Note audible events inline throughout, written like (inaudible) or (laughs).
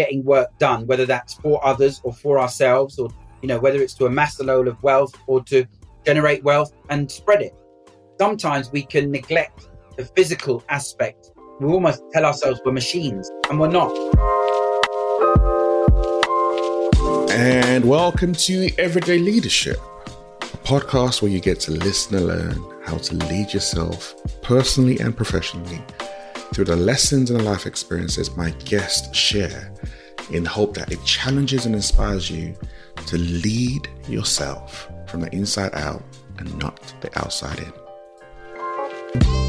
getting work done, whether that's for others or for ourselves, or you know, whether it's to amass a load of wealth or to generate wealth and spread it. Sometimes we can neglect the physical aspect. We almost tell ourselves we're machines, and we're not. And welcome to Everyday Leadership, a podcast where you get to listen and learn how to lead yourself personally and professionally through the lessons and the life experiences my guests share in hope that it challenges and inspires you to lead yourself from the inside out and not the outside in.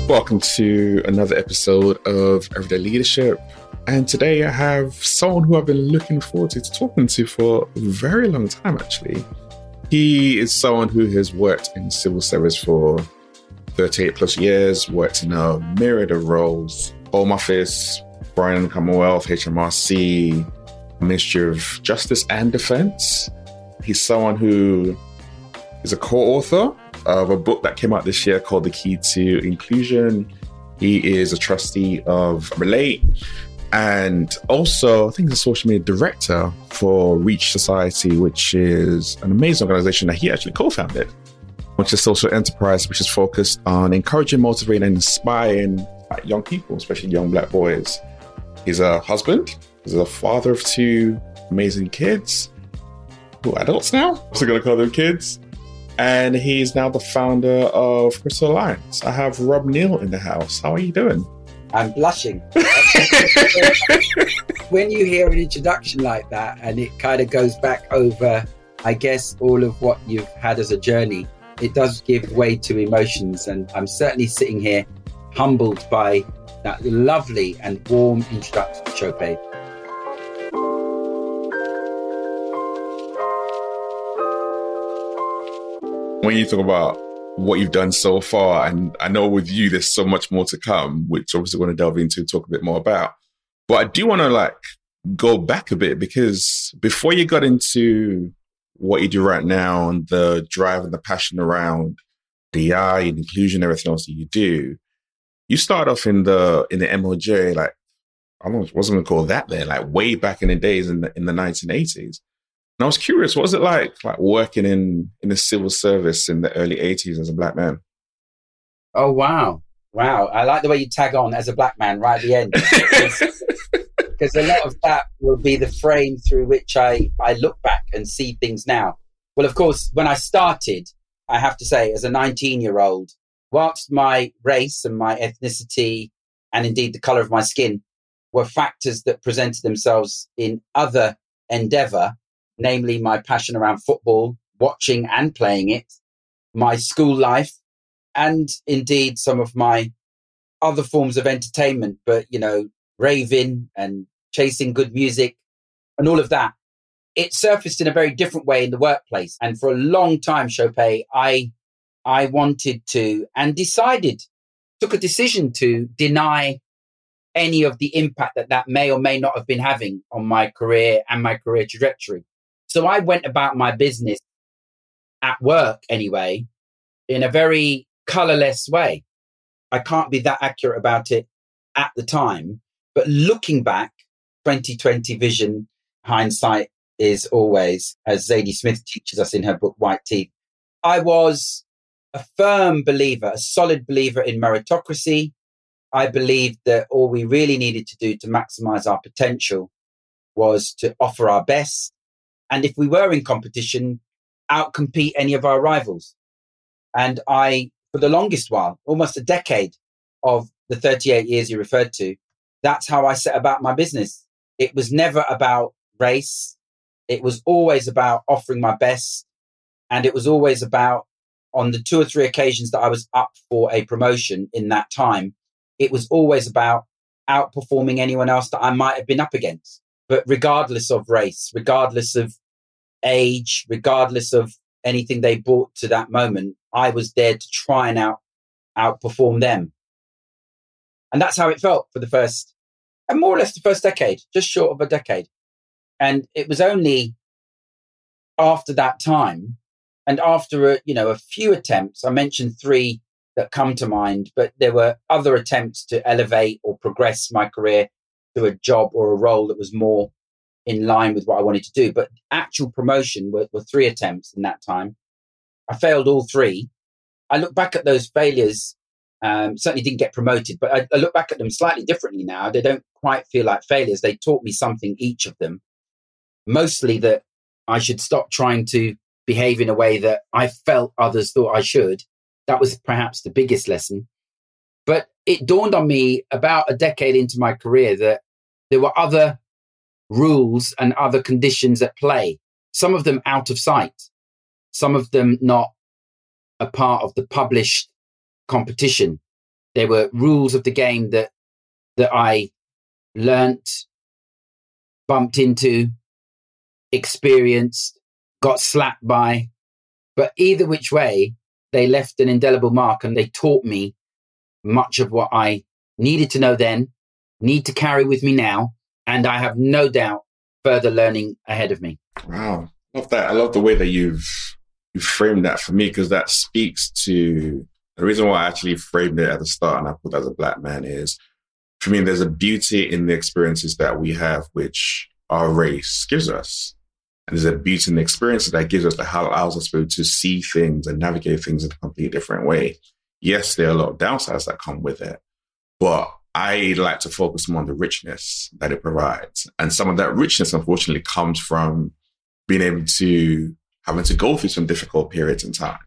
Welcome to another episode of Everyday Leadership. And today I have someone who I've been looking forward to talking to for a very long time, actually. He is someone who has worked in civil service for 38 plus years, worked in a myriad of roles Home Office, Foreign Commonwealth, HMRC, Ministry of Justice and Defense. He's someone who is a co author of a book that came out this year called The Key to Inclusion. He is a trustee of Relate and also, I think he's a social media director for Reach Society, which is an amazing organization that he actually co founded, which is a social enterprise which is focused on encouraging, motivating, and inspiring young people, especially young black boys. He's a husband, he's a father of two amazing kids who are adults now. I'm still going to call them kids. And he's now the founder of Crystal Alliance. I have Rob Neil in the house. How are you doing? I'm blushing. (laughs) when you hear an introduction like that and it kind of goes back over, I guess, all of what you've had as a journey, it does give way to emotions. And I'm certainly sitting here humbled by that lovely and warm introduction to Chope. When you talk about what you've done so far. And I know with you, there's so much more to come, which obviously we want to delve into, and talk a bit more about. But I do want to like go back a bit because before you got into what you do right now and the drive and the passion around DI and inclusion, everything else that you do, you start off in the in the MOJ, like I wasn't going to call that there, like way back in the days in the in the 1980s. And I was curious, what was it like, like working in in the civil service in the early '80s as a black man? Oh wow, wow! I like the way you tag on as a black man right at the end, (laughs) because a lot of that will be the frame through which I I look back and see things now. Well, of course, when I started, I have to say, as a 19 year old, whilst my race and my ethnicity, and indeed the color of my skin, were factors that presented themselves in other endeavor namely my passion around football, watching and playing it, my school life, and indeed some of my other forms of entertainment, but you know, raving and chasing good music and all of that. It surfaced in a very different way in the workplace. And for a long time, Chope, I I wanted to and decided, took a decision to deny any of the impact that that may or may not have been having on my career and my career trajectory. So I went about my business at work anyway in a very colorless way. I can't be that accurate about it at the time, but looking back, 2020 vision, hindsight is always, as Zadie Smith teaches us in her book, White Teeth. I was a firm believer, a solid believer in meritocracy. I believed that all we really needed to do to maximize our potential was to offer our best and if we were in competition, outcompete any of our rivals. And I, for the longest while, almost a decade of the 38 years you referred to, that's how I set about my business. It was never about race. It was always about offering my best. And it was always about, on the two or three occasions that I was up for a promotion in that time, it was always about outperforming anyone else that I might have been up against. But regardless of race, regardless of age, regardless of anything they brought to that moment, I was there to try and out outperform them. And that's how it felt for the first, and more or less the first decade, just short of a decade. And it was only after that time and after a, you know a few attempts, I mentioned three that come to mind, but there were other attempts to elevate or progress my career to a job or a role that was more in line with what I wanted to do. But actual promotion were, were three attempts in that time. I failed all three. I look back at those failures. Um, certainly didn't get promoted, but I, I look back at them slightly differently now. They don't quite feel like failures. They taught me something, each of them. Mostly that I should stop trying to behave in a way that I felt others thought I should. That was perhaps the biggest lesson. But it dawned on me about a decade into my career that there were other rules and other conditions at play, some of them out of sight, some of them not a part of the published competition. There were rules of the game that that I learnt, bumped into, experienced, got slapped by. But either which way, they left an indelible mark and they taught me much of what I needed to know then, need to carry with me now, and I have no doubt further learning ahead of me. Wow. I love that. I love the way that you've you framed that for me because that speaks to the reason why I actually framed it at the start and I put as a black man is for me, there's a beauty in the experiences that we have, which our race gives us. There's a beauty in the experiences that gives us that allows us to see things and navigate things in a completely different way. Yes, there are a lot of downsides that come with it, but I like to focus more on the richness that it provides. And some of that richness, unfortunately, comes from being able to having to go through some difficult periods and times.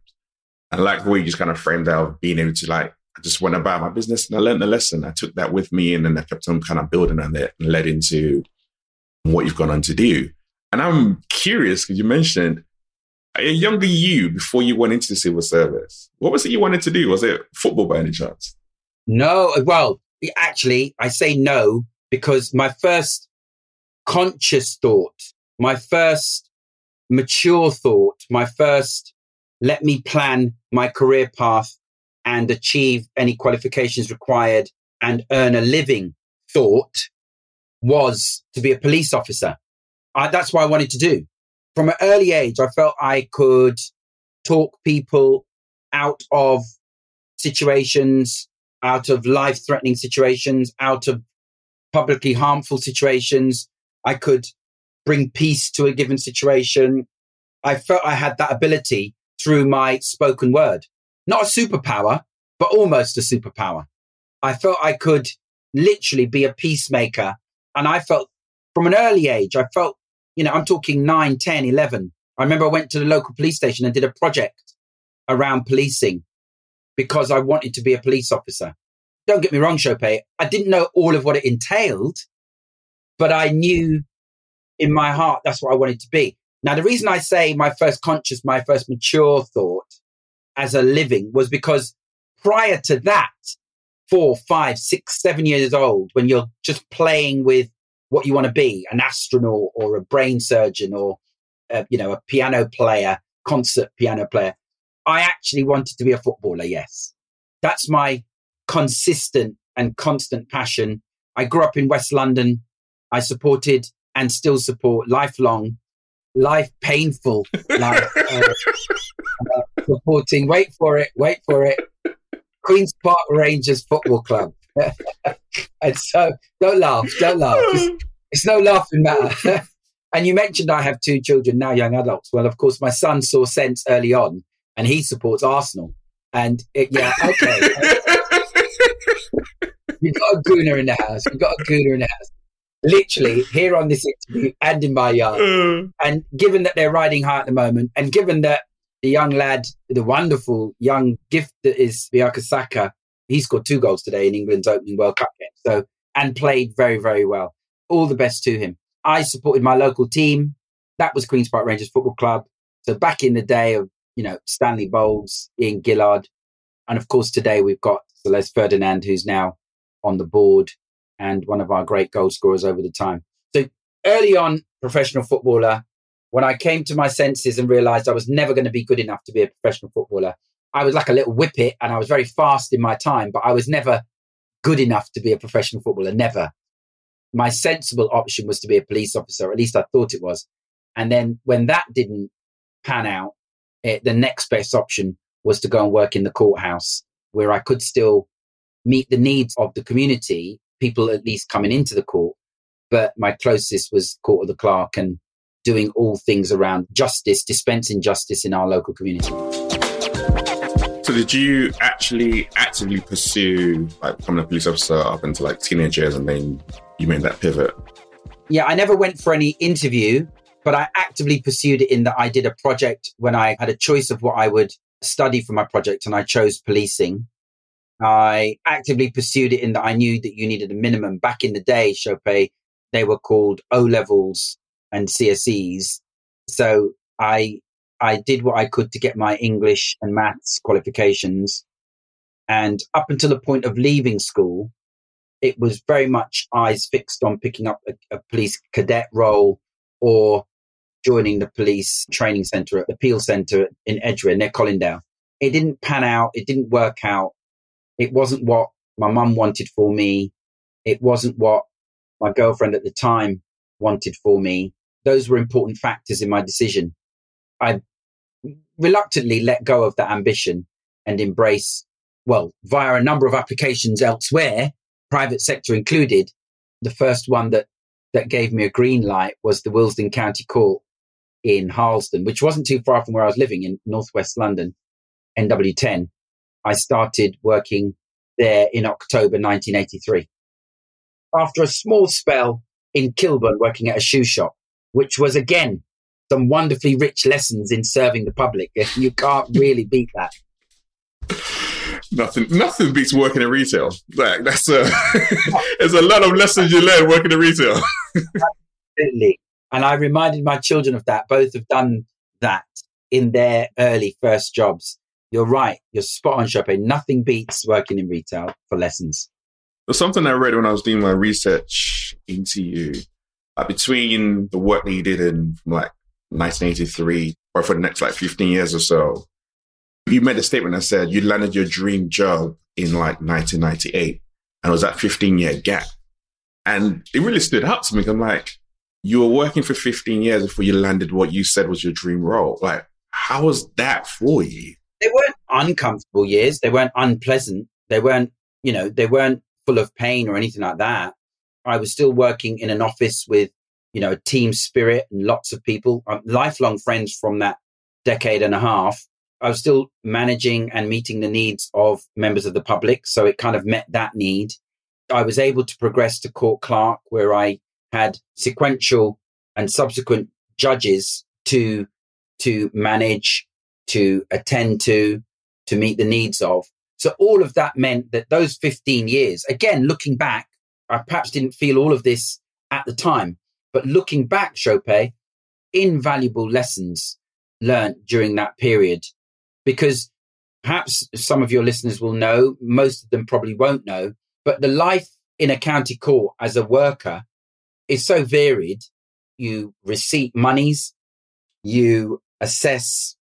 And like the way you just kind of framed out being able to like, I just went about my business and I learned the lesson. I took that with me and then I kept on kind of building on it and led into what you've gone on to do. And I'm curious because you mentioned a younger you before you went into the civil service. What was it you wanted to do? Was it football by any chance? No, well, actually, I say no because my first conscious thought, my first mature thought, my first let me plan my career path and achieve any qualifications required and earn a living thought was to be a police officer. I, that's what I wanted to do. From an early age, I felt I could talk people out of situations, out of life threatening situations, out of publicly harmful situations. I could bring peace to a given situation. I felt I had that ability through my spoken word. Not a superpower, but almost a superpower. I felt I could literally be a peacemaker. And I felt from an early age, I felt, you know, I'm talking 9, 10, 11. I remember I went to the local police station and did a project around policing because I wanted to be a police officer. Don't get me wrong, Chopé. I didn't know all of what it entailed, but I knew in my heart that's what I wanted to be. Now, the reason I say my first conscious, my first mature thought as a living was because prior to that, four, five, six, seven years old, when you're just playing with what you want to be, an astronaut or a brain surgeon or, uh, you know, a piano player, concert piano player, I actually wanted to be a footballer. Yes. That's my consistent and constant passion. I grew up in West London. I supported and still support lifelong, life painful (laughs) life uh, uh, supporting. Wait for it, wait for it. Queens Park Rangers Football Club. (laughs) and so, don't laugh, don't laugh. (laughs) It's, no laughing matter. (laughs) and you mentioned I have two children now, young adults. Well, of course, my son saw sense early on, and he supports Arsenal. And it, yeah, okay. (laughs) You've got a gooner in the house. You've got a gooner in the house literally here on this interview and in my yard. Uh. And given that they're riding high at the moment, and given that the young lad, the wonderful young gift that is Bukayo Saka, he scored two goals today in England's opening World Cup game. So and played very, very well. All the best to him. I supported my local team. That was Queen's Park Rangers Football Club. So back in the day of, you know, Stanley Bowles, Ian Gillard. And of course, today we've got Sir Les Ferdinand, who's now on the board and one of our great goal scorers over the time. So early on, professional footballer, when I came to my senses and realized I was never going to be good enough to be a professional footballer, I was like a little whippet and I was very fast in my time, but I was never good enough to be a professional footballer. Never. My sensible option was to be a police officer, at least I thought it was. And then when that didn't pan out, it, the next best option was to go and work in the courthouse where I could still meet the needs of the community people at least coming into the court, but my closest was Court of the Clerk and doing all things around justice, dispensing justice in our local community. So did you actually actively pursue like becoming a police officer up into like teenage years and then you made that pivot? Yeah, I never went for any interview, but I actively pursued it in that I did a project when I had a choice of what I would study for my project and I chose policing. I actively pursued it in that I knew that you needed a minimum. Back in the day, Chope, they were called O levels and CSEs. So I I did what I could to get my English and maths qualifications. And up until the point of leaving school, it was very much eyes fixed on picking up a, a police cadet role or joining the police training centre at the Peel Centre in Edgware near Colindale. It didn't pan out. It didn't work out. It wasn't what my mum wanted for me. It wasn't what my girlfriend at the time wanted for me. Those were important factors in my decision. I reluctantly let go of that ambition and embrace, well, via a number of applications elsewhere, private sector included. The first one that, that gave me a green light was the Willesden County Court in Harlesden, which wasn't too far from where I was living in northwest London, NW10. I started working there in October 1983. After a small spell in Kilburn working at a shoe shop, which was again some wonderfully rich lessons in serving the public. (laughs) You can't really beat that. Nothing, nothing beats working in retail. Like that's a, (laughs) there's a lot of lessons you learn working in retail. (laughs) Absolutely, and I reminded my children of that. Both have done that in their early first jobs. You're right. You're spot on, Chope. Nothing beats working in retail for lessons. There's something I read when I was doing my research into you. Uh, between the work that you did in like 1983 or for the next like 15 years or so, you made a statement that said you landed your dream job in like 1998 and it was that 15 year gap. And it really stood out to me. I'm like, you were working for 15 years before you landed what you said was your dream role. Like, how was that for you? They weren't uncomfortable years. They weren't unpleasant. They weren't, you know, they weren't full of pain or anything like that. I was still working in an office with you know, team spirit and lots of people, um, lifelong friends from that decade and a half. I was still managing and meeting the needs of members of the public. So it kind of met that need. I was able to progress to court clerk where I had sequential and subsequent judges to, to manage, to attend to, to meet the needs of. So all of that meant that those 15 years, again, looking back, I perhaps didn't feel all of this at the time, but looking back, Chope, invaluable lessons learned during that period. Because perhaps some of your listeners will know, most of them probably won't know, but the life in a county court as a worker is so varied. You receipt monies, you assess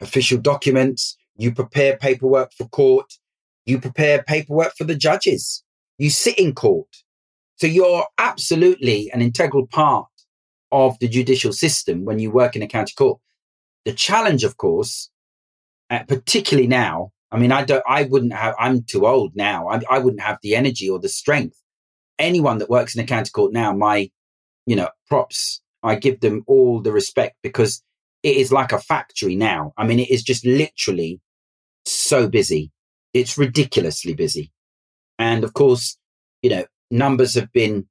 official documents, you prepare paperwork for court, you prepare paperwork for the judges, you sit in court, so you're absolutely an integral part of the judicial system when you work in a county court. The challenge, of course, uh, particularly now, I mean, I don't, I wouldn't have, I'm too old now. I, I wouldn't have the energy or the strength. Anyone that works in a county court now, my, you know, props, I give them all the respect because it is like a factory now. I mean, it is just literally so busy. It's ridiculously busy. And of course, you know, numbers have been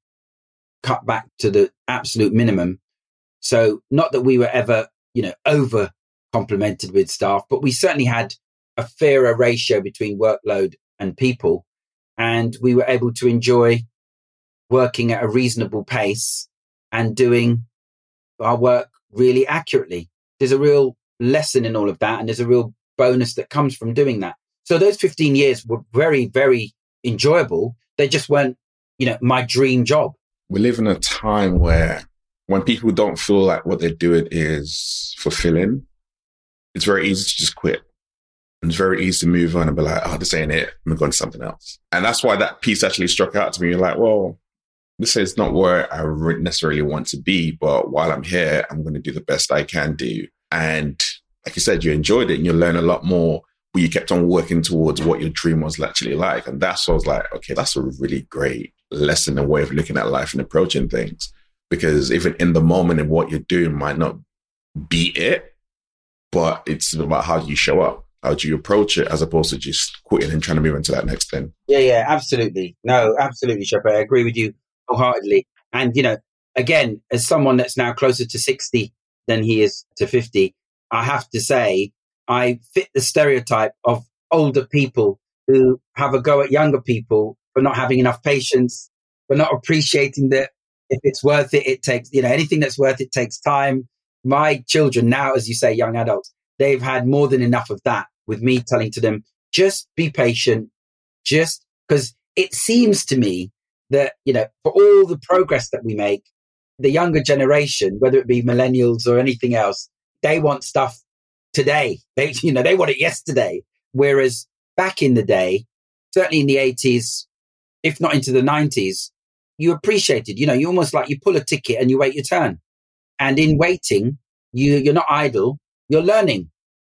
cut back to the absolute minimum. So not that we were ever, you know, over complemented with staff, but we certainly had a fairer ratio between workload and people. And we were able to enjoy working at a reasonable pace and doing our work really accurately. There's a real lesson in all of that. And there's a real bonus that comes from doing that. So those 15 years were very, very enjoyable. They just weren't you know, my dream job. We live in a time where when people don't feel like what they're doing is fulfilling, it's very easy to just quit. And it's very easy to move on and be like, oh, this ain't it. I'm going to something else. And that's why that piece actually struck out to me. You're like, well, this is not where I necessarily want to be, but while I'm here, I'm going to do the best I can do. And like you said, you enjoyed it and you learn a lot more but you kept on working towards what your dream was actually like. And that's what I was like, okay, that's a really great lesson and way of looking at life and approaching things. Because even in the moment and what you're doing might not be it, but it's about how you show up. How do you approach it as opposed to just quitting and trying to move into that next thing? Yeah, yeah, absolutely. No, absolutely, Shep. I agree with you wholeheartedly. And, you know, again, as someone that's now closer to 60 than he is to 50, I have to say, I fit the stereotype of older people who have a go at younger people for not having enough patience, for not appreciating that if it's worth it, it takes, you know, anything that's worth it takes time. My children now, as you say, young adults, they've had more than enough of that with me telling to them, just be patient, just because it seems to me that, you know, for all the progress that we make, the younger generation, whether it be millennials or anything else, they want stuff today. They, (laughs) you know, they want it yesterday. Whereas back in the day, certainly in the 80s, if not into the 90s, you appreciated, you know, you almost like you pull a ticket and you wait your turn. And in waiting, you, you're not idle, you're learning.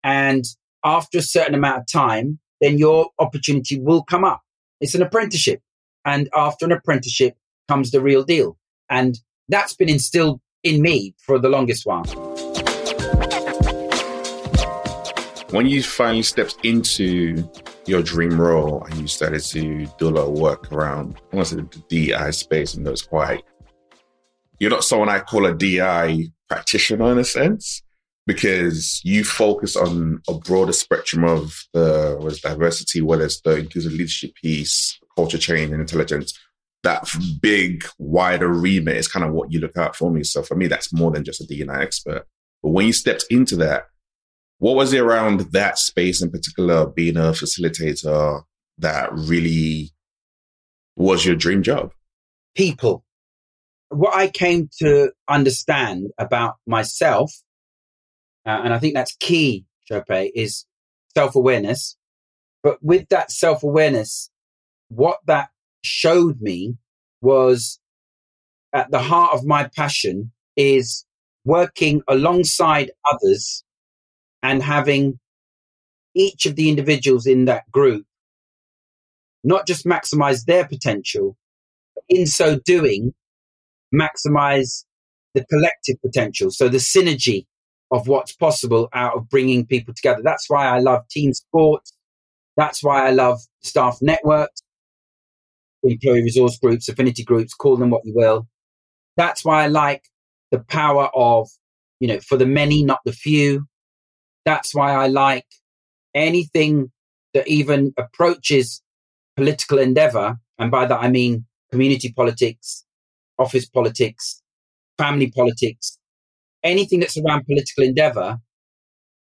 And after a certain amount of time, then your opportunity will come up. It's an apprenticeship. And after an apprenticeship comes the real deal. And that's been instilled in me for the longest while. When you finally stepped into your dream role and you started to do a lot of work around, I want to say the DI space, and it was quite, you're not someone I call a DI practitioner in a sense, because you focus on a broader spectrum of the diversity, whether it's the inclusive leadership piece, culture change, and intelligence. That big, wider remit is kind of what you look out for me. So for me, that's more than just a DNI expert. But when you stepped into that, what was it around that space in particular, being a facilitator, that really was your dream job? People. What I came to understand about myself, uh, and I think that's key, Chope, is self awareness. But with that self awareness, what that showed me was at the heart of my passion is working alongside others and having each of the individuals in that group not just maximize their potential, but in so doing, maximize the collective potential. So the synergy of what's possible out of bringing people together. That's why I love team sports. That's why I love staff networks, employee resource groups, affinity groups, call them what you will. That's why I like the power of, you know, for the many, not the few. That's why I like anything that even approaches political endeavor. And by that, I mean community politics, office politics, family politics, anything that's around political endeavor.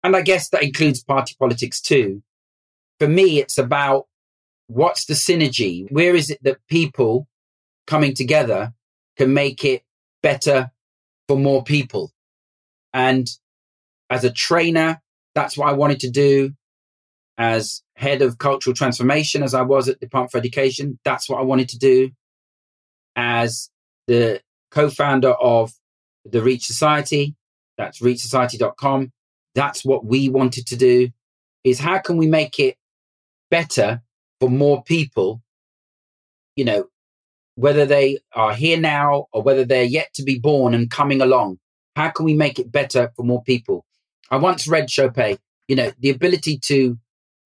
And I guess that includes party politics too. For me, it's about what's the synergy? Where is it that people coming together can make it better for more people? And as a trainer, that's what I wanted to do as head of cultural transformation, as I was at the Department for Education. That's what I wanted to do as the co-founder of the Reach Society. That's reachsociety.com. That's what we wanted to do is how can we make it better for more people? You know, whether they are here now or whether they're yet to be born and coming along. How can we make it better for more people? I once read Chope, you know, the ability to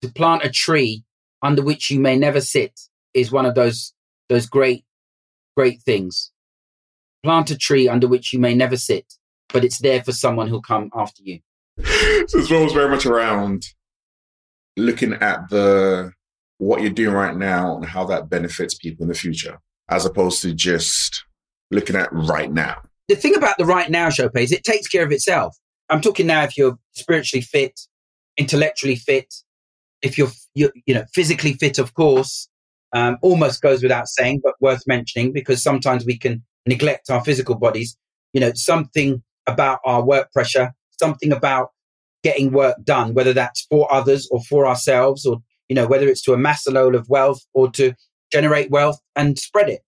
to plant a tree under which you may never sit is one of those those great great things. Plant a tree under which you may never sit, but it's there for someone who'll come after you. so this was very much around looking at the what you're doing right now and how that benefits people in the future, as opposed to just looking at right now. The thing about the right now show is it takes care of itself. I'm talking now if you're spiritually fit, intellectually fit, if you're, you're you know, physically fit, of course, um, almost goes without saying, but worth mentioning because sometimes we can neglect our physical bodies. You know, something about our work pressure, something about getting work done, whether that's for others or for ourselves, or, you know, whether it's to amass a load of wealth or to generate wealth and spread it.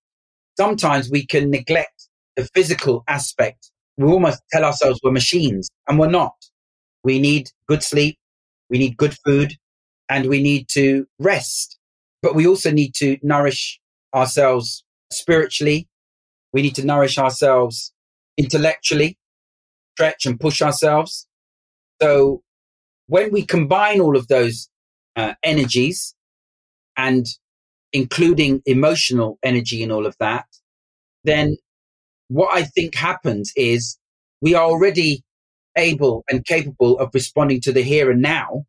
Sometimes we can neglect the physical aspect we almost tell ourselves we're machines and we're not. We need good sleep, we need good food, and we need to rest. But we also need to nourish ourselves spiritually. We need to nourish ourselves intellectually, stretch and push ourselves. So when we combine all of those uh, energies and including emotional energy and all of that, then what I think happens is we are already able and capable of responding to the here and now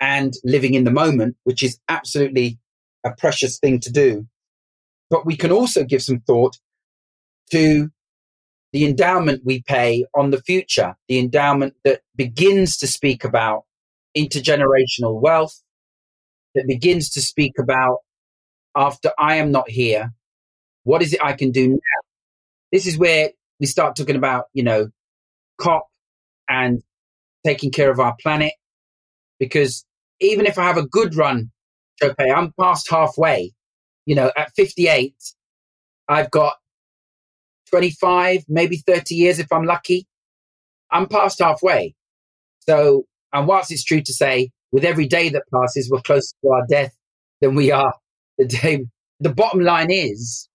and living in the moment, which is absolutely a precious thing to do. But we can also give some thought to the endowment we pay on the future, the endowment that begins to speak about intergenerational wealth, that begins to speak about after I am not here, what is it I can do now? This is where we start talking about, you know, COP and taking care of our planet. Because even if I have a good run, okay, I'm past halfway. You know, at 58, I've got 25, maybe 30 years if I'm lucky. I'm past halfway. So, and whilst it's true to say, with every day that passes, we're closer to our death than we are the day. The bottom line is,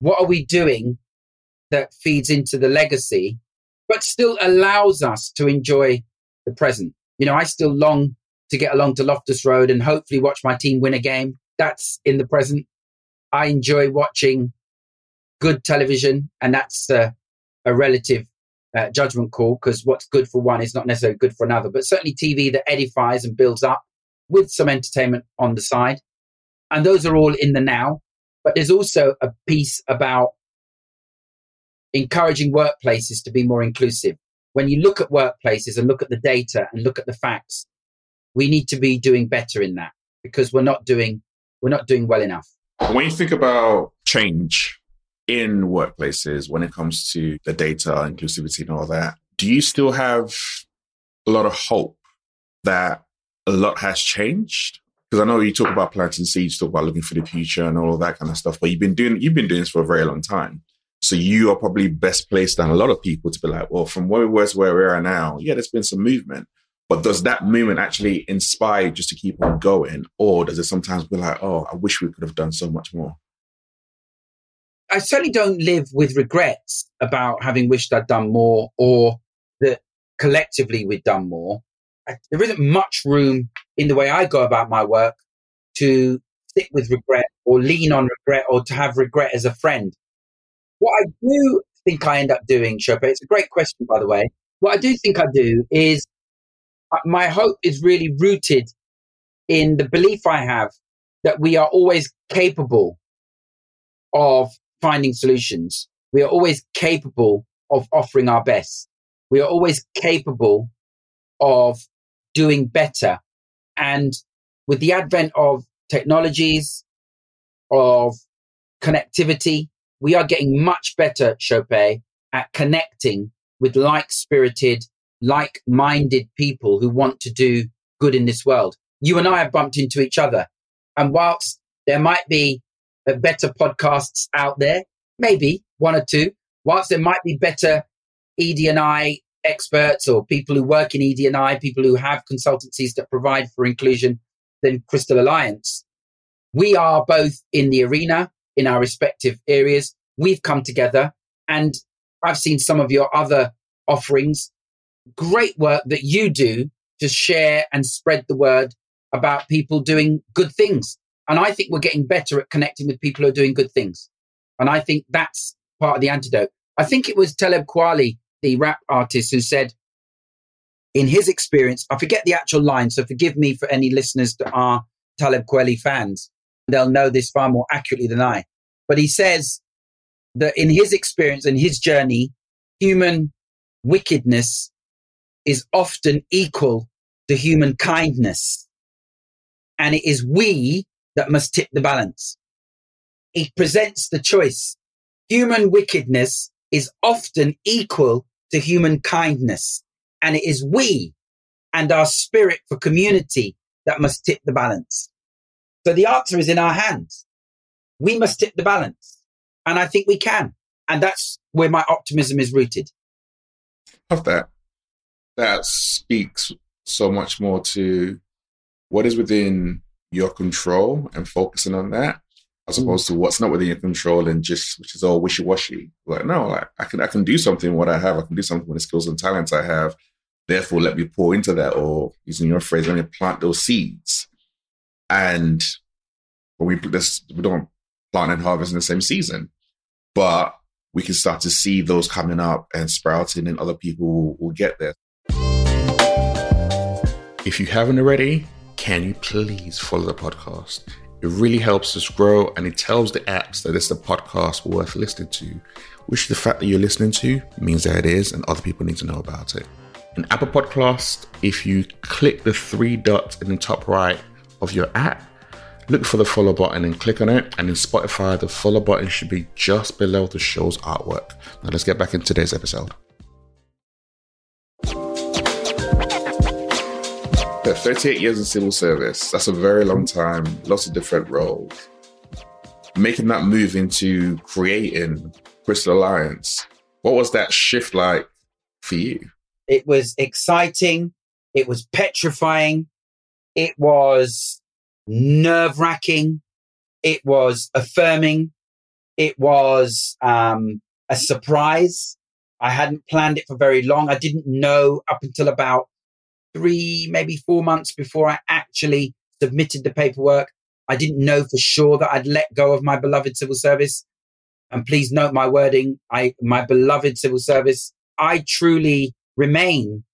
what are we doing that feeds into the legacy, but still allows us to enjoy the present? You know, I still long to get along to Loftus Road and hopefully watch my team win a game. That's in the present. I enjoy watching good television, and that's a relative uh, judgment call because what's good for one is not necessarily good for another. But certainly TV that edifies and builds up with some entertainment on the side. And those are all in the now. But there's also a piece about encouraging workplaces to be more inclusive. When you look at workplaces and look at the data and look at the facts, we need to be doing better in that because we're not doing we're not doing well enough. When you think about change, in workplaces when it comes to the data, inclusivity, and all that, do you still have a lot of hope that a lot has changed? Because I know you talk about planting seeds, talk about looking for the future and all that kind of stuff, but you've been doing you've been doing this for a very long time. So you are probably best placed than a lot of people to be like, well, from where we were to where we are now, yeah, there's been some movement. But does that movement actually inspire just to keep on going? Or does it sometimes be like, oh, I wish we could have done so much more? I certainly don't live with regrets about having wished I'd done more or that collectively we'd done more. There isn't much room in the way I go about my work to stick with regret or lean on regret or to have regret as a friend. What I do think I end up doing, Chopin, it's a great question, by the way. What I do think I do is my hope is really rooted in the belief I have that we are always capable of finding solutions. We are always capable of offering our best. We are always capable of doing better. And with the advent of technologies, of connectivity, we are getting much better, Chopin, at connecting with like spirited, like minded people who want to do good in this world. You and I have bumped into each other. And whilst there might be better podcasts out there, maybe one or two. Whilst there might be better ED&I experts or people who work in ED&I, people who have consultancies that provide for inclusion than Crystal Alliance, we are both in the arena in our respective areas. We've come together and I've seen some of your other offerings. Great work that you do to share and spread the word about people doing good things. And I think we're getting better at connecting with people who are doing good things. And I think that's part of the antidote. I think it was Talib Kweli, the rap artist, who said, in his experience, I forget the actual line, so forgive me for any listeners that are Talib Kweli fans. They'll know this far more accurately than I. But he says that in his experience and his journey, human wickedness is often equal to human kindness. And it is we that must tip the balance. He presents the choice. Human wickedness is often equal to human kindness. And it is we and our spirit for community that must tip the balance. So the answer is in our hands. We must tip the balance. And I think we can. And that's where my optimism is rooted. Of that. That speaks so much more to what is within your control and focusing on that, as mm. opposed to what's not within your control and just which is all wishy washy. Like no, like I can I can do something what I have. I can do something with the skills and talents I have. Therefore, let me pour into that, or using your phrase, let me plant those seeds. And when we put this, we don't plant and harvest in the same season, but we can start to see those coming up and sprouting, and other people will, will get there. If you haven't already, can you please follow the podcast? It really helps us grow and it tells the apps that it's a podcast worth listening to, which the fact that you're listening to means that it is and other people need to know about it. In Apple Podcast, if you click the three dots in the top right of your app, look for the follow button and click on it. And in Spotify, the follow button should be just below the show's artwork. Now let's get back into today's episode. Yeah, 38 years in civil service. That's a very long time, lots of different roles. Making that move into creating Crystal Alliance, what was that shift like for you? It was exciting. It was petrifying. It was nerve wracking. It was affirming. It was um, a surprise. I hadn't planned it for very long. I didn't know up until about three, maybe four months before I actually submitted the paperwork. I didn't know for sure that I'd let go of my beloved civil service. And please note my wording. I, my beloved civil service. I truly remain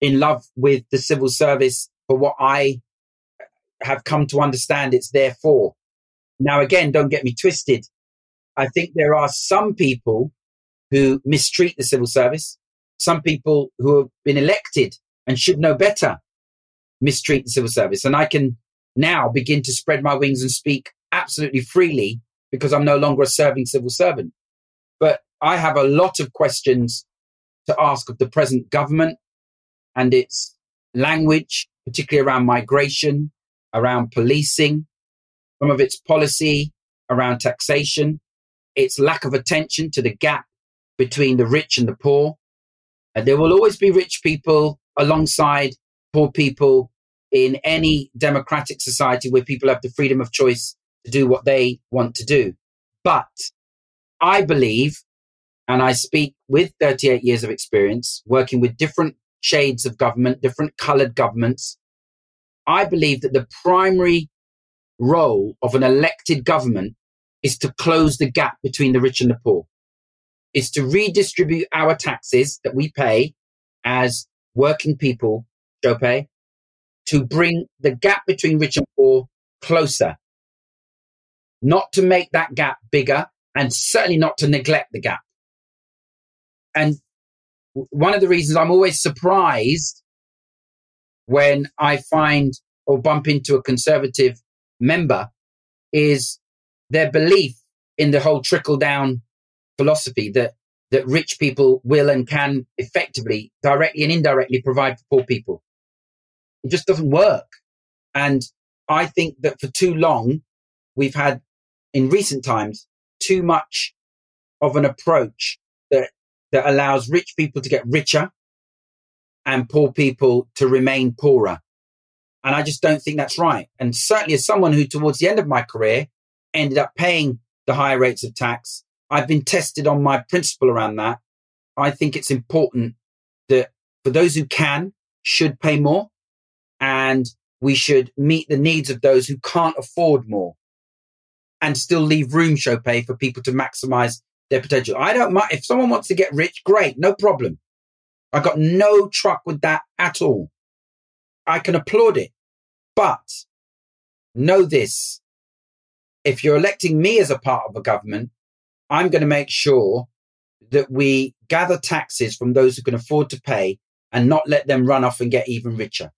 in love with the civil service for what I have come to understand it's there for. Now, again, don't get me twisted. I think there are some people who mistreat the civil service, some people who have been elected and should know better mistreat the civil service. And I can now begin to spread my wings and speak absolutely freely because I'm no longer a serving civil servant. But I have a lot of questions to ask of the present government and its language, particularly around migration, around policing, some of its policy around taxation, its lack of attention to the gap between the rich and the poor. And there will always be rich people alongside poor people in any democratic society where people have the freedom of choice to do what they want to do. But I believe, and I speak with 38 years of experience working with different shades of government, different colored governments. I believe that the primary role of an elected government is to close the gap between the rich and the poor, is to redistribute our taxes that we pay as working people, Chope, to bring the gap between rich and poor closer. Not to make that gap bigger and certainly not to neglect the gap. And one of the reasons I'm always surprised when I find or bump into a conservative member is their belief in the whole trickle down philosophy that that rich people will and can effectively, directly and indirectly provide for poor people. It just doesn't work. And I think that for too long, we've had in recent times too much of an approach that, that allows rich people to get richer and poor people to remain poorer. And I just don't think that's right. And certainly as someone who towards the end of my career ended up paying the higher rates of tax I've been tested on my principle around that. I think it's important that for those who can, should pay more and we should meet the needs of those who can't afford more and still leave room Chope for people to maximize their potential. I don't mind if someone wants to get rich, great, no problem. I got no truck with that at all. I can applaud it. But know this. If you're electing me as a part of a government, I'm going to make sure that we gather taxes from those who can afford to pay and not let them run off and get even richer.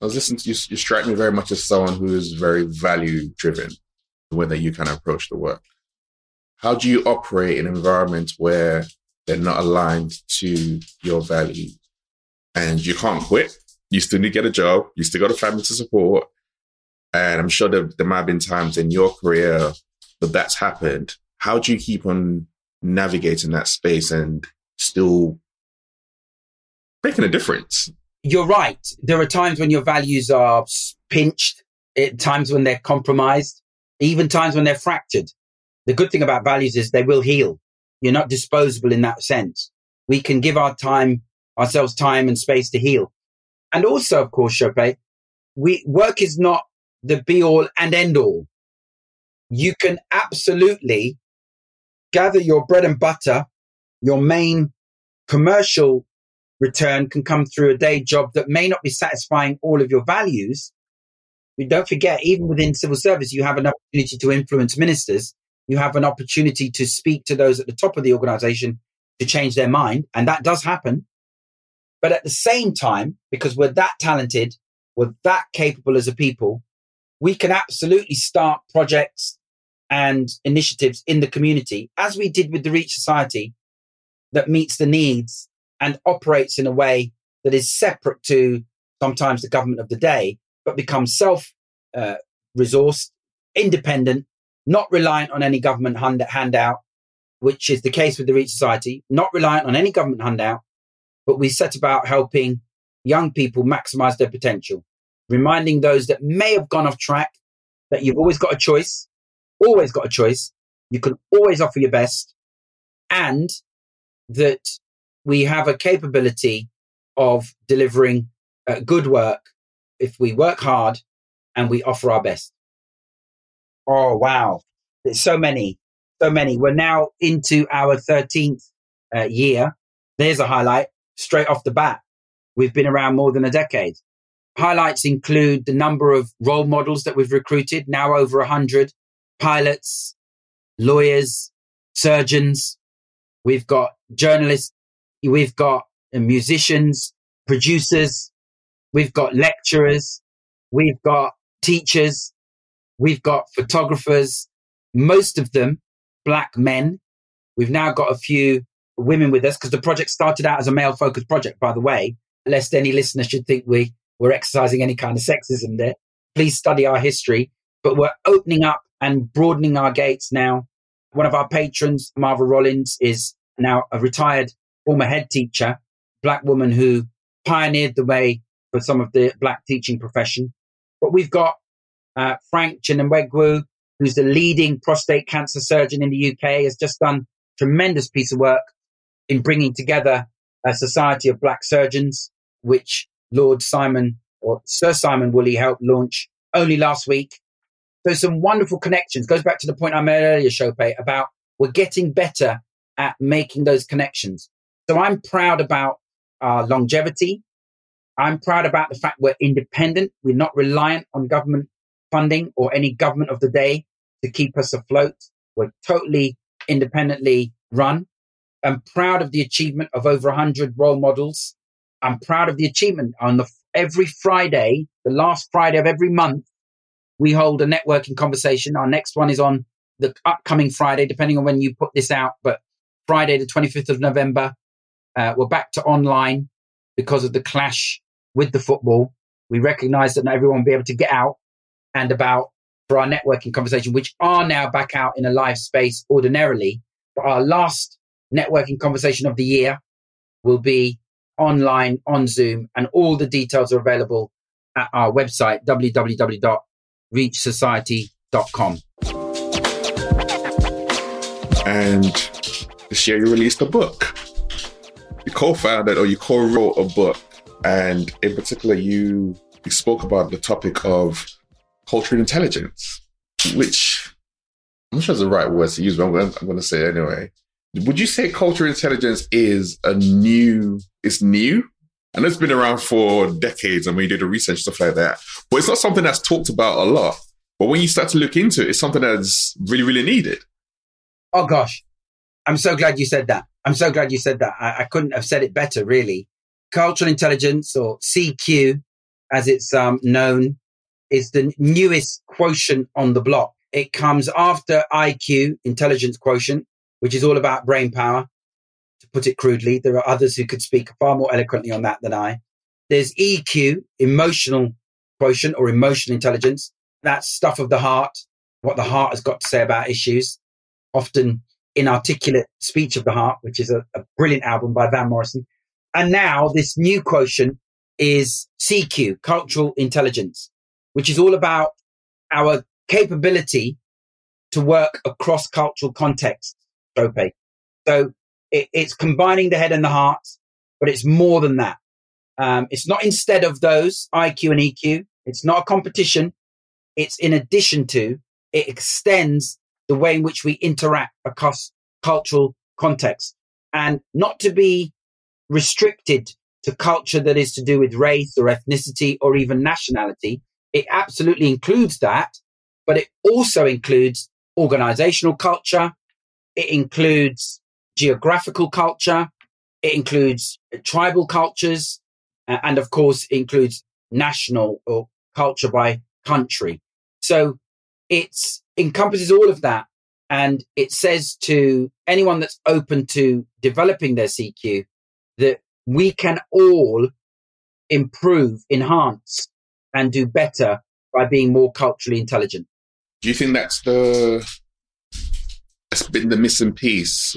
I was listening you, you strike me very much as someone who is very value driven, the way that you kind of approach the work. How do you operate in an environment where they're not aligned to your value And you can't quit. You still need to get a job. You still got a family to support. And I'm sure there, there might have been times in your career that that's happened how do you keep on navigating that space and still making a difference? You're right. There are times when your values are pinched, at times when they're compromised. even times when they're fractured. The good thing about values is they will heal. You're not disposable in that sense. We can give our time, ourselves time and space to heal. And also, of course, Chopin, we work is not the be all and end all. You can absolutely gather your bread and butter, your main commercial return can come through a day job that may not be satisfying all of your values. But don't forget, even within civil service, you have an opportunity to influence ministers. You have an opportunity to speak to those at the top of the organization to change their mind. And that does happen. But at the same time, because we're that talented, we're that capable as a people, we can absolutely start projects and initiatives in the community, as we did with the Reach Society, that meets the needs and operates in a way that is separate to sometimes the government of the day, but becomes self uh, resourced, independent, not reliant on any government hand- handout, which is the case with the Reach Society, not reliant on any government handout, but we set about helping young people maximize their potential, reminding those that may have gone off track that you've always got a choice, always got a choice. You can always offer your best and that we have a capability of delivering uh, good work if we work hard and we offer our best. Oh, wow. There's so many, so many. We're now into our 13th uh, year. There's a highlight straight off the bat. We've been around more than a decade. Highlights include the number of role models that we've recruited, now over 100 pilots, lawyers, surgeons. We've got journalists We've got uh, musicians, producers. We've got lecturers. We've got teachers. We've got photographers, most of them black men. We've now got a few women with us because the project started out as a male focused project, by the way, lest any listener should think we were exercising any kind of sexism there. Please study our history, but we're opening up and broadening our gates now. One of our patrons, Marva Rollins, is now a retired former head teacher, black woman who pioneered the way for some of the black teaching profession. But we've got uh, Frank Chinegwundoh, who's the leading prostate cancer surgeon in the UK, has just done tremendous piece of work in bringing together a society of black surgeons, which Lord Simon or Sir Simon Woolley helped launch only last week. So some wonderful connections. Goes back to the point I made earlier, Chopin, about we're getting better at making those connections. So I'm proud about our longevity. I'm proud about the fact we're independent. We're not reliant on government funding or any government of the day to keep us afloat. We're totally independently run. I'm proud of the achievement of over 100 role models. I'm proud of the achievement on the every Friday, the last Friday of every month, we hold a networking conversation. Our next one is on the upcoming Friday, depending on when you put this out, but Friday, the 25th of November, uh, we're back to online because of the clash with the football. We recognize that not everyone will be able to get out and about for our networking conversation, which are now back out in a live space ordinarily. But our last networking conversation of the year will be online on Zoom, and all the details are available at our website, www.reachsociety.com. And this year you released a book you co-founded or you co-wrote a book, and in particular, you you spoke about the topic of cultural intelligence, which I'm not sure it's the right word to use, but I'm going, I'm going to say anyway. Would you say cultural intelligence is a new? It's new. And it's been around for decades, and we did a research stuff like that. But it's not something that's talked about a lot. But when you start to look into it, it's something that's really, really needed. Oh gosh, I'm so glad you said that. I'm so glad you said that. I, I couldn't have said it better, really. Cultural intelligence, or CQ, as it's um, known, is the newest quotient on the block. It comes after IQ, intelligence quotient, which is all about brain power. Put it crudely, there are others who could speak far more eloquently on that than I. There's EQ, emotional quotient or emotional intelligence. That's stuff of the heart, what the heart has got to say about issues. Often inarticulate speech of the heart, which is a, a brilliant album by Van Morrison. And now this new quotient is CQ, cultural intelligence, which is all about our capability to work across cultural contexts, Chope. So it, it's combining the head and the heart, but it's more than that. Um, it's not instead of those IQ and EQ. It's not a competition. It's in addition to, it extends the way in which we interact across cultural contexts and not to be restricted to culture that is to do with race or ethnicity or even nationality. It absolutely includes that, but it also includes organizational culture. It includes geographical culture. It includes uh, tribal cultures. Uh, and of course, includes national or culture by country. So it encompasses all of that. And it says to anyone that's open to developing their CQ that we can all improve, enhance, and do better by being more culturally intelligent. Do you think that's the that's been the missing piece?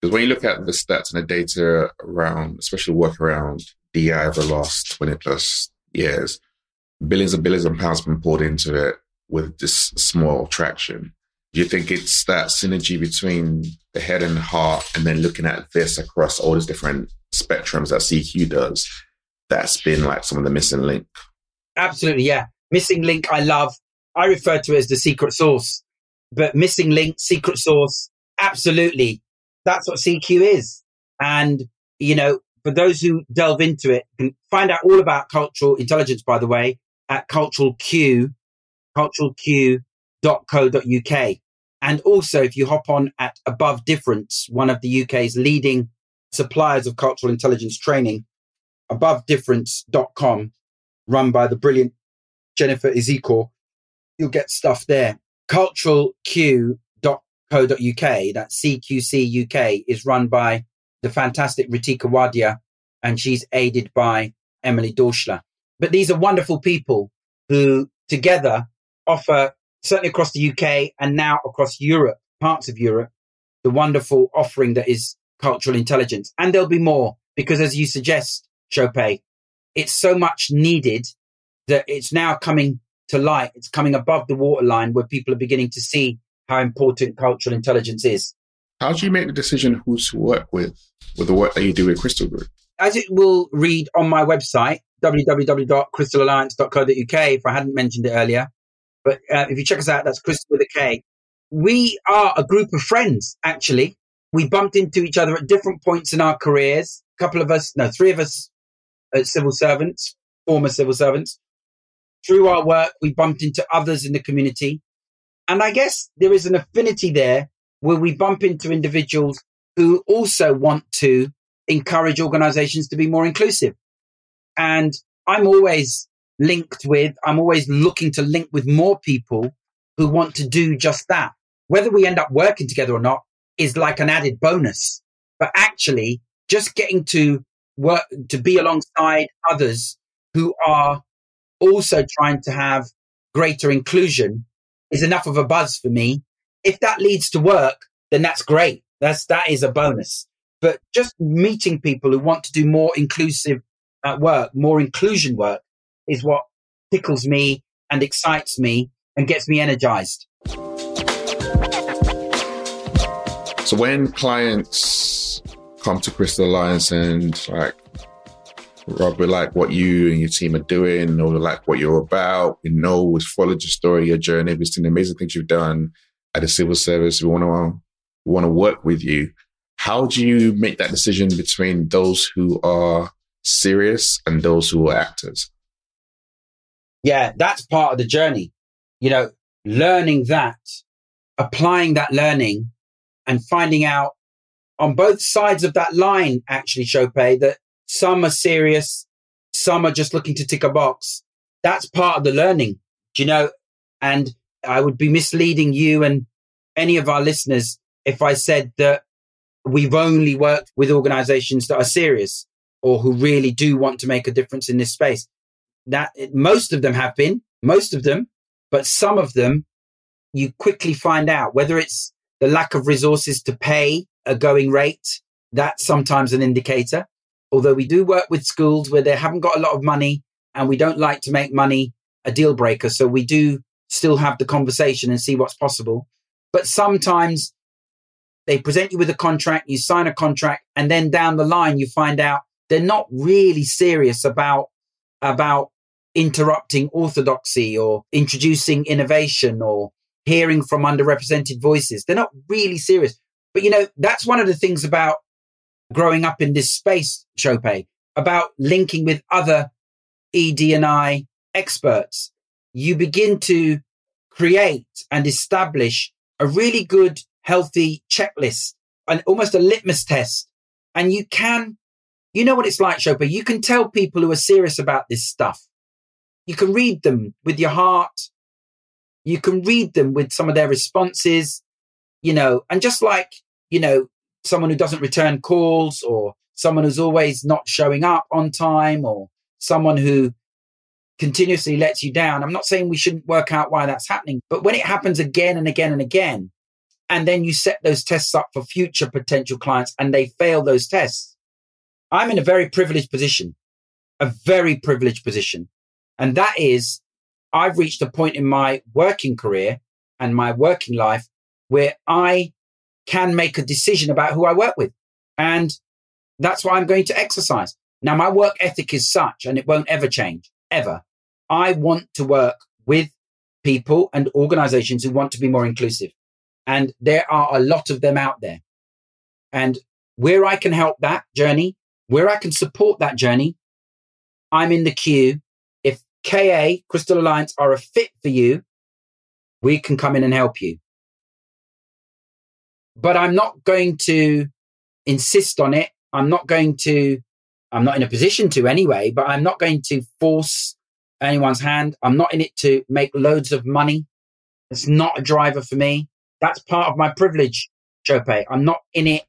Because when you look at the stats and the data around, especially work around DI over the last 20 plus years, billions and billions of pounds been poured into it with this small traction. Do you think it's that synergy between the head and the heart and then looking at this across all these different spectrums that CQ does that's been like some of the missing link? Absolutely, yeah. Missing link I love. I refer to it as the secret sauce. But missing link, secret sauce, absolutely. That's what CQ is. And, you know, for those who delve into it, can find out all about cultural intelligence, by the way, at Cultural Q, culturalq.co.uk. And also, if you hop on at Above Difference, one of the UK's leading suppliers of cultural intelligence training, abovedifference.com, run by the brilliant Jennifer Izekor, you'll get stuff there. Culturalq.co.uk, that's CQC UK, is run by the fantastic Ritika Wadia, and she's aided by Emily Dorschler. But these are wonderful people who together offer, certainly across the UK and now across Europe, parts of Europe, the wonderful offering that is cultural intelligence. And there'll be more because as you suggest, Chope, it's so much needed that it's now coming to light. It's coming above the waterline where people are beginning to see how important cultural intelligence is. How do you make the decision who to work with, with the work that you do with Krystal Group? As it will read on my website, www.krystalalliance.co.uk, if I hadn't mentioned it earlier. But uh, if you check us out, that's Krystal with a K. We are a group of friends, actually. We bumped into each other at different points in our careers. A couple of us, no, three of us civil servants, former civil servants. Through our work, we bumped into others in the community. And I guess there is an affinity there where we bump into individuals who also want to encourage organizations to be more inclusive. And I'm always linked with, I'm always looking to link with more people who want to do just that. Whether we end up working together or not is like an added bonus. But actually, just getting to work, to be alongside others who are also trying to have greater inclusion is enough of a buzz for me. If that leads to work, then that's great. That's, that is a bonus. But just meeting people who want to do more inclusive uh, work, more inclusion work is what tickles me and excites me and gets me energized. So when clients come to Krystal Alliance and like Rob, like what you and your team are doing, or like what you're about. We know we've followed your story, your journey. We've seen the amazing things you've done at the civil service. We want to we want to work with you. How do you make that decision between those who are serious and those who are actors? Yeah, that's part of the journey. You know, learning that, applying that learning, and finding out on both sides of that line, actually, Chope, that some are serious, some are just looking to tick a box. That's part of the learning, you know? And I would be misleading you and any of our listeners if I said that we've only worked with organizations that are serious or who really do want to make a difference in this space. That most of them have been, most of them, but some of them you quickly find out whether it's the lack of resources to pay a going rate. That's sometimes an indicator although we do work with schools where they haven't got a lot of money and we don't like to make money a deal breaker. So we do still have the conversation and see what's possible. But sometimes they present you with a contract, you sign a contract, and then down the line you find out they're not really serious about about interrupting orthodoxy or introducing innovation or hearing from underrepresented voices. They're not really serious. But you know, that's one of the things about growing up in this space, Chope, about linking with other ED and I experts. You begin to create and establish a really good, healthy checklist and almost a litmus test. And you can, you know what it's like, Chope. You can tell people who are serious about this stuff. You can read them with your heart. You can read them with some of their responses, you know, and just like, you know, someone who doesn't return calls or someone who's always not showing up on time or someone who continuously lets you down. I'm not saying we shouldn't work out why that's happening, but when it happens again and again and again, and then you set those tests up for future potential clients and they fail those tests, I'm in a very privileged position, a very privileged position. And that is, I've reached a point in my working career and my working life where I can make a decision about who I work with. And that's why I'm going to exercise. Now, my work ethic is such, and it won't ever change, ever. I want to work with people and organizations who want to be more inclusive. And there are a lot of them out there. And where I can help that journey, where I can support that journey, I'm in the queue. If KA, Krystal Alliance, are a fit for you, we can come in and help you. But I'm not going to insist on it. I'm not going to, I'm not in a position to anyway, but I'm not going to force anyone's hand. I'm not in it to make loads of money. It's not a driver for me. That's part of my privilege, Chope. I'm not in it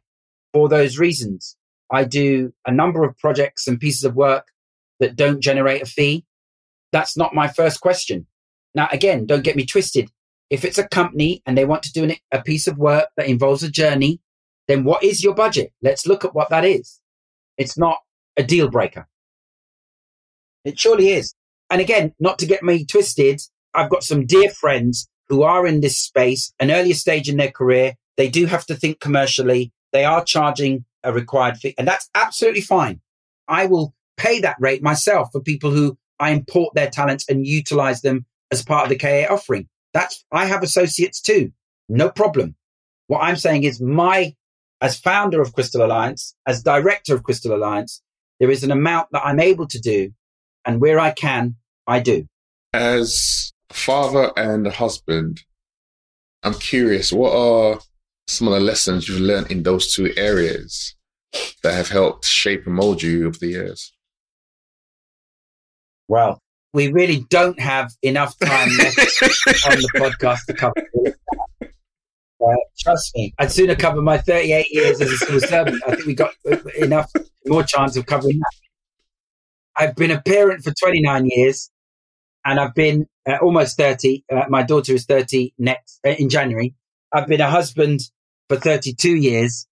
for those reasons. I do a number of projects and pieces of work that don't generate a fee. That's not my first question. Now, again, don't get me twisted. If it's a company and they want to do an, a piece of work that involves a journey, then what is your budget? Let's look at what that is. It's not a deal breaker. It surely is. And again, not to get me twisted, I've got some dear friends who are in this space, an earlier stage in their career. They do have to think commercially. They are charging a required fee, and that's absolutely fine. I will pay that rate myself for people who I import their talents and utilize them as part of the KA offering. That's, I have associates too. No problem. What I'm saying is my, as founder of Krystal Alliance, as director of Krystal Alliance, there is an amount that I'm able to do. And where I can, I do. As father and husband, I'm curious, what are some of the lessons you've learned in those two areas that have helped shape and mold you over the years? Well, we really don't have enough time left (laughs) on the podcast to cover. Uh, trust me, I'd sooner cover my 38 years as a civil servant. I think we got enough more chance of covering that. I've been a parent for 29 years and I've been uh, almost 30. Uh, my daughter is 30 next uh, in January. I've been a husband for 32 years.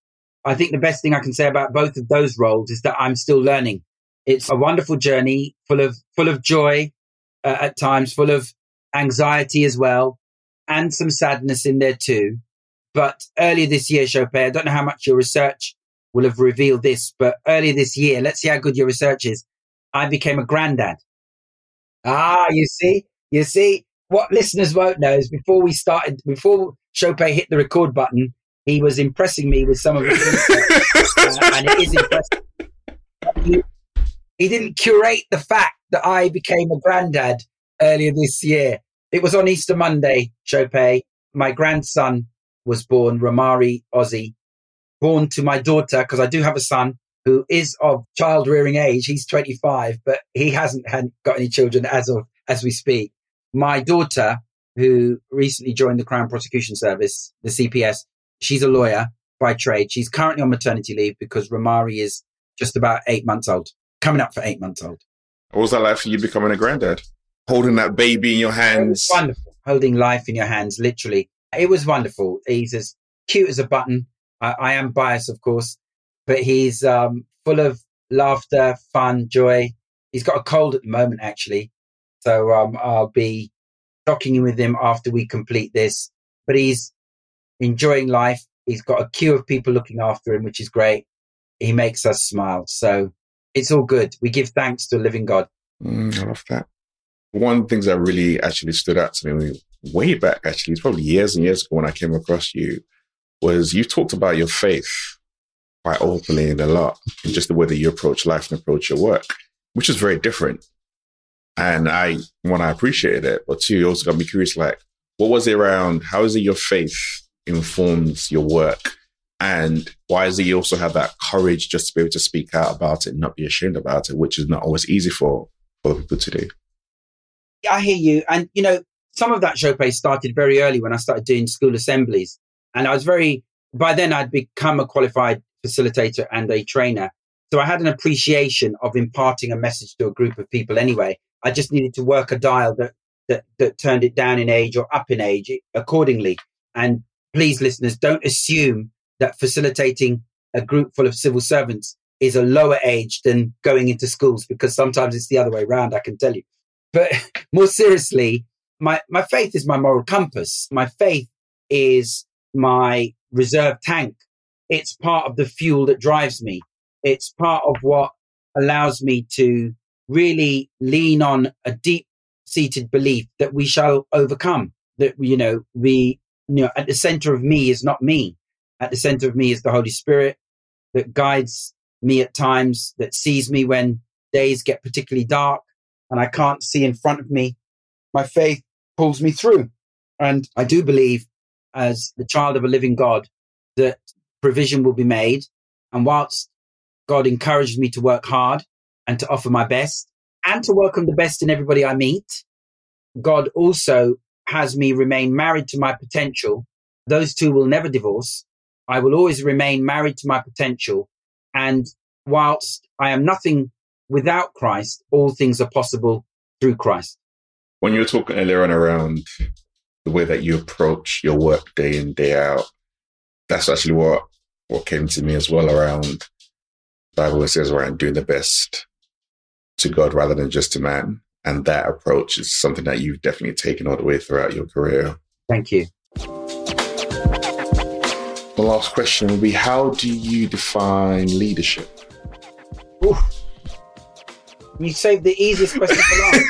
I think the best thing I can say about both of those roles is that I'm still learning. It's a wonderful journey full of, full of joy uh, at times, full of anxiety as well, and some sadness in there too. But earlier this year, Chope, I don't know how much your research will have revealed this, but earlier this year, let's see how good your research is. I became a granddad. Ah, you see, you see, what listeners won't know is before we started, before Chope hit the record button, he was impressing me with some of his (laughs) uh, and it is impressive he didn't curate the fact that I became a granddad earlier this year. It was on Easter Monday, Chope. My grandson was born, Ramari Ozzy, born to my daughter, because I do have a son who is of child rearing age. He's 25, but he hasn't had, got any children as of, as we speak. My daughter, who recently joined the Crown Prosecution Service, the CPS, she's a lawyer by trade. She's currently on maternity leave because Ramari is just about eight months old coming up for eight months old. What was that like for you becoming a granddad? Holding that baby in your hands. wonderful. Holding life in your hands, literally. It was wonderful. He's as cute as a button. I, I am biased, of course, but he's um, full of laughter, fun, joy. He's got a cold at the moment, actually. So um, I'll be talking with him after we complete this. But he's enjoying life. He's got a queue of people looking after him, which is great. He makes us smile. So it's all good. We give thanks to a living God. Mm, I love that. One of the things that really actually stood out to me way back, actually, it's probably years and years ago when I came across you, was you talked about your faith quite openly and a lot, and just the way that you approach life and approach your work, which is very different. And I, one, I appreciated it, but two, also got me curious, like, what was it around? How is it your faith informs your work? And why is he also have that courage just to be able to speak out about it, and not be ashamed about it, which is not always easy for, for people to do? I hear you. And, you know, some of that Chope started very early when I started doing school assemblies. And I was very, by then I'd become a qualified facilitator and a trainer. So I had an appreciation of imparting a message to a group of people anyway. I just needed to work a dial that, that, that turned it down in age or up in age accordingly. And please, listeners, don't assume that facilitating a group full of civil servants is a lower age than going into schools because sometimes it's the other way around, I can tell you. But (laughs) more seriously, my, my faith is my moral compass. My faith is my reserve tank. It's part of the fuel that drives me. It's part of what allows me to really lean on a deep seated belief that we shall overcome. That, you know, we, you know, at the center of me is not me. At the center of me is the Holy Spirit that guides me at times, that sees me when days get particularly dark and I can't see in front of me. My faith pulls me through. And I do believe, as the child of a living God, that provision will be made. And whilst God encourages me to work hard and to offer my best and to welcome the best in everybody I meet, God also has me remain married to my potential. Those two will never divorce. I will always remain married to my potential. And whilst I am nothing without Christ, all things are possible through Christ. When you were talking earlier on around the way that you approach your work day in, day out, that's actually what, what came to me as well around Bible says around doing the best to God rather than just to man. And that approach is something that you've definitely taken all the way throughout your career. Thank you. Last question would be How do you define leadership? Ooh. You saved the easiest question for last.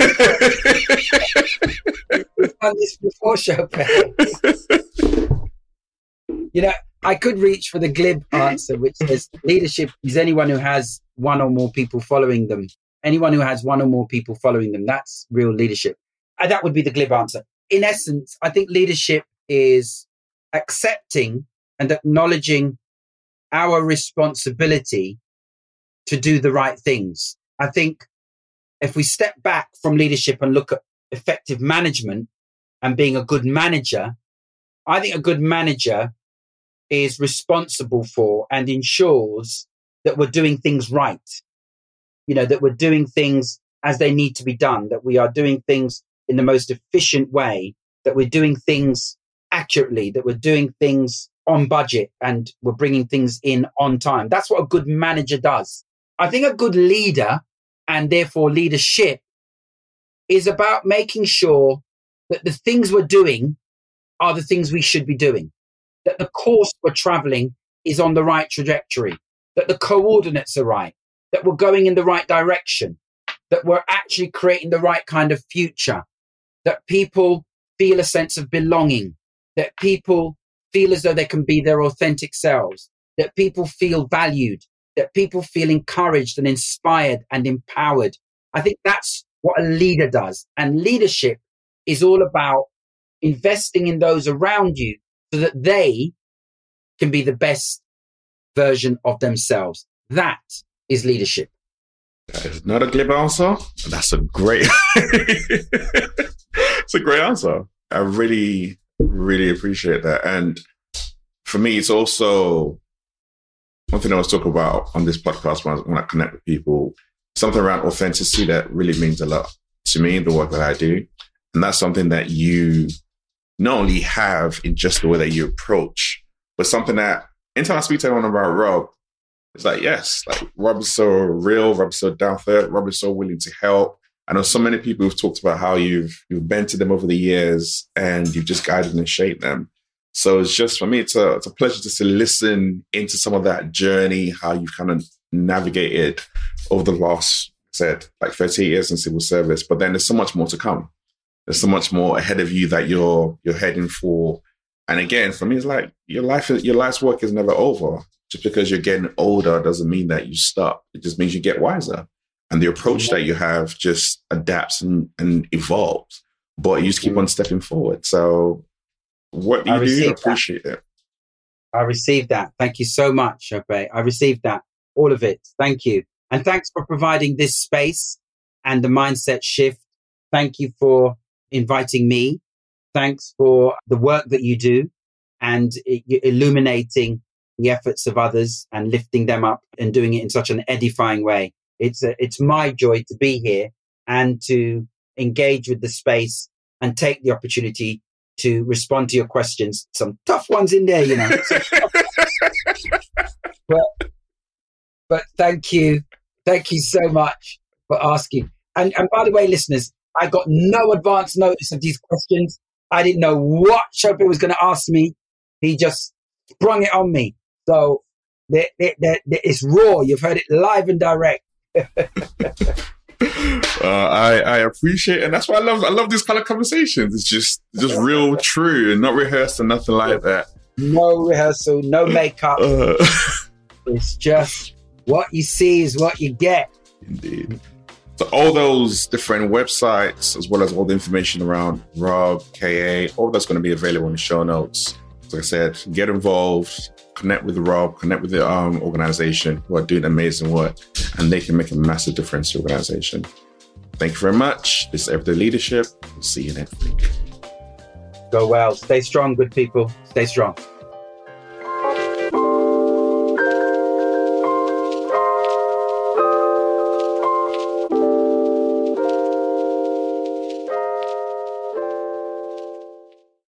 (laughs) We've done this before, Chopin. you know, I could reach for the glib answer, which is leadership is anyone who has one or more people following them. Anyone who has one or more people following them, that's real leadership. And that would be the glib answer. In essence, I think leadership is accepting and acknowledging our responsibility to do the right things. I think if we step back from leadership and look at effective management and being a good manager, I think a good manager is responsible for and ensures that we're doing things right. You know, that we're doing things as they need to be done, that we are doing things in the most efficient way, that we're doing things accurately, that we're doing things on budget and we're bringing things in on time. That's what a good manager does. I think a good leader and therefore leadership is about making sure that the things we're doing are the things we should be doing, that the course we're traveling is on the right trajectory, that the coordinates are right, that we're going in the right direction, that we're actually creating the right kind of future, that people feel a sense of belonging, that people feel as though they can be their authentic selves, that people feel valued, that people feel encouraged and inspired and empowered. I think that's what a leader does. And leadership is all about investing in those around you so that they can be the best version of themselves. That is leadership. That is not a glib answer. That's a great, (laughs) it's a great answer. I really Really appreciate that. And for me, it's also one thing I was talking about on this podcast when I, when I connect with people, something around authenticity that really means a lot to me, the work that I do. And that's something that you not only have in just the way that you approach, but something that anytime I speak to anyone about Rob, it's like, yes, like Rob is so real, Rob is so down there, Rob is so willing to help. I know so many people who've talked about how you've you've been to them over the years and you've just guided and shaped them. So it's just for me, it's a, it's a pleasure just to listen into some of that journey, how you've kind of navigated over the last, said, like 30 years in civil service. But then there's so much more to come. There's so much more ahead of you that you're you're heading for. And again, for me, it's like your life, your life's work is never over. Just because you're getting older doesn't mean that you stop. It just means you get wiser. And the approach that you have just adapts and, and evolves. But you just keep on mm-hmm. stepping forward. So what do you do? I appreciate that. it. I received that. Thank you so much, Obey. I received that. All of it. Thank you. And thanks for providing this space and the mindset shift. Thank you for inviting me. Thanks for the work that you do and illuminating the efforts of others and lifting them up and doing it in such an edifying way. It's a, it's my joy to be here and to engage with the space and take the opportunity to respond to your questions. Some tough ones in there, you know. (laughs) but, but thank you. Thank you so much for asking. And, and by the way, listeners, I got no advance notice of these questions. I didn't know what Chopin was going to ask me. He just sprung it on me. So it's raw. You've heard it live and direct. Uh, I I appreciate, and that's why I love I love these kind of conversations. It's just just real, true, and not rehearsed and nothing like that. No rehearsal, no makeup. Uh, (laughs) it's just what you see is what you get. Indeed. So all those different websites, as well as all the information around Rob, KA, all that's going to be available in the show notes. Like I said, get involved, connect with Rob, connect with the um, organization who are doing amazing work, and they can make a massive difference to the organization. Thank you very much. This is Everyday Leadership. We'll see you next week. Go well. Stay strong, good people. Stay strong.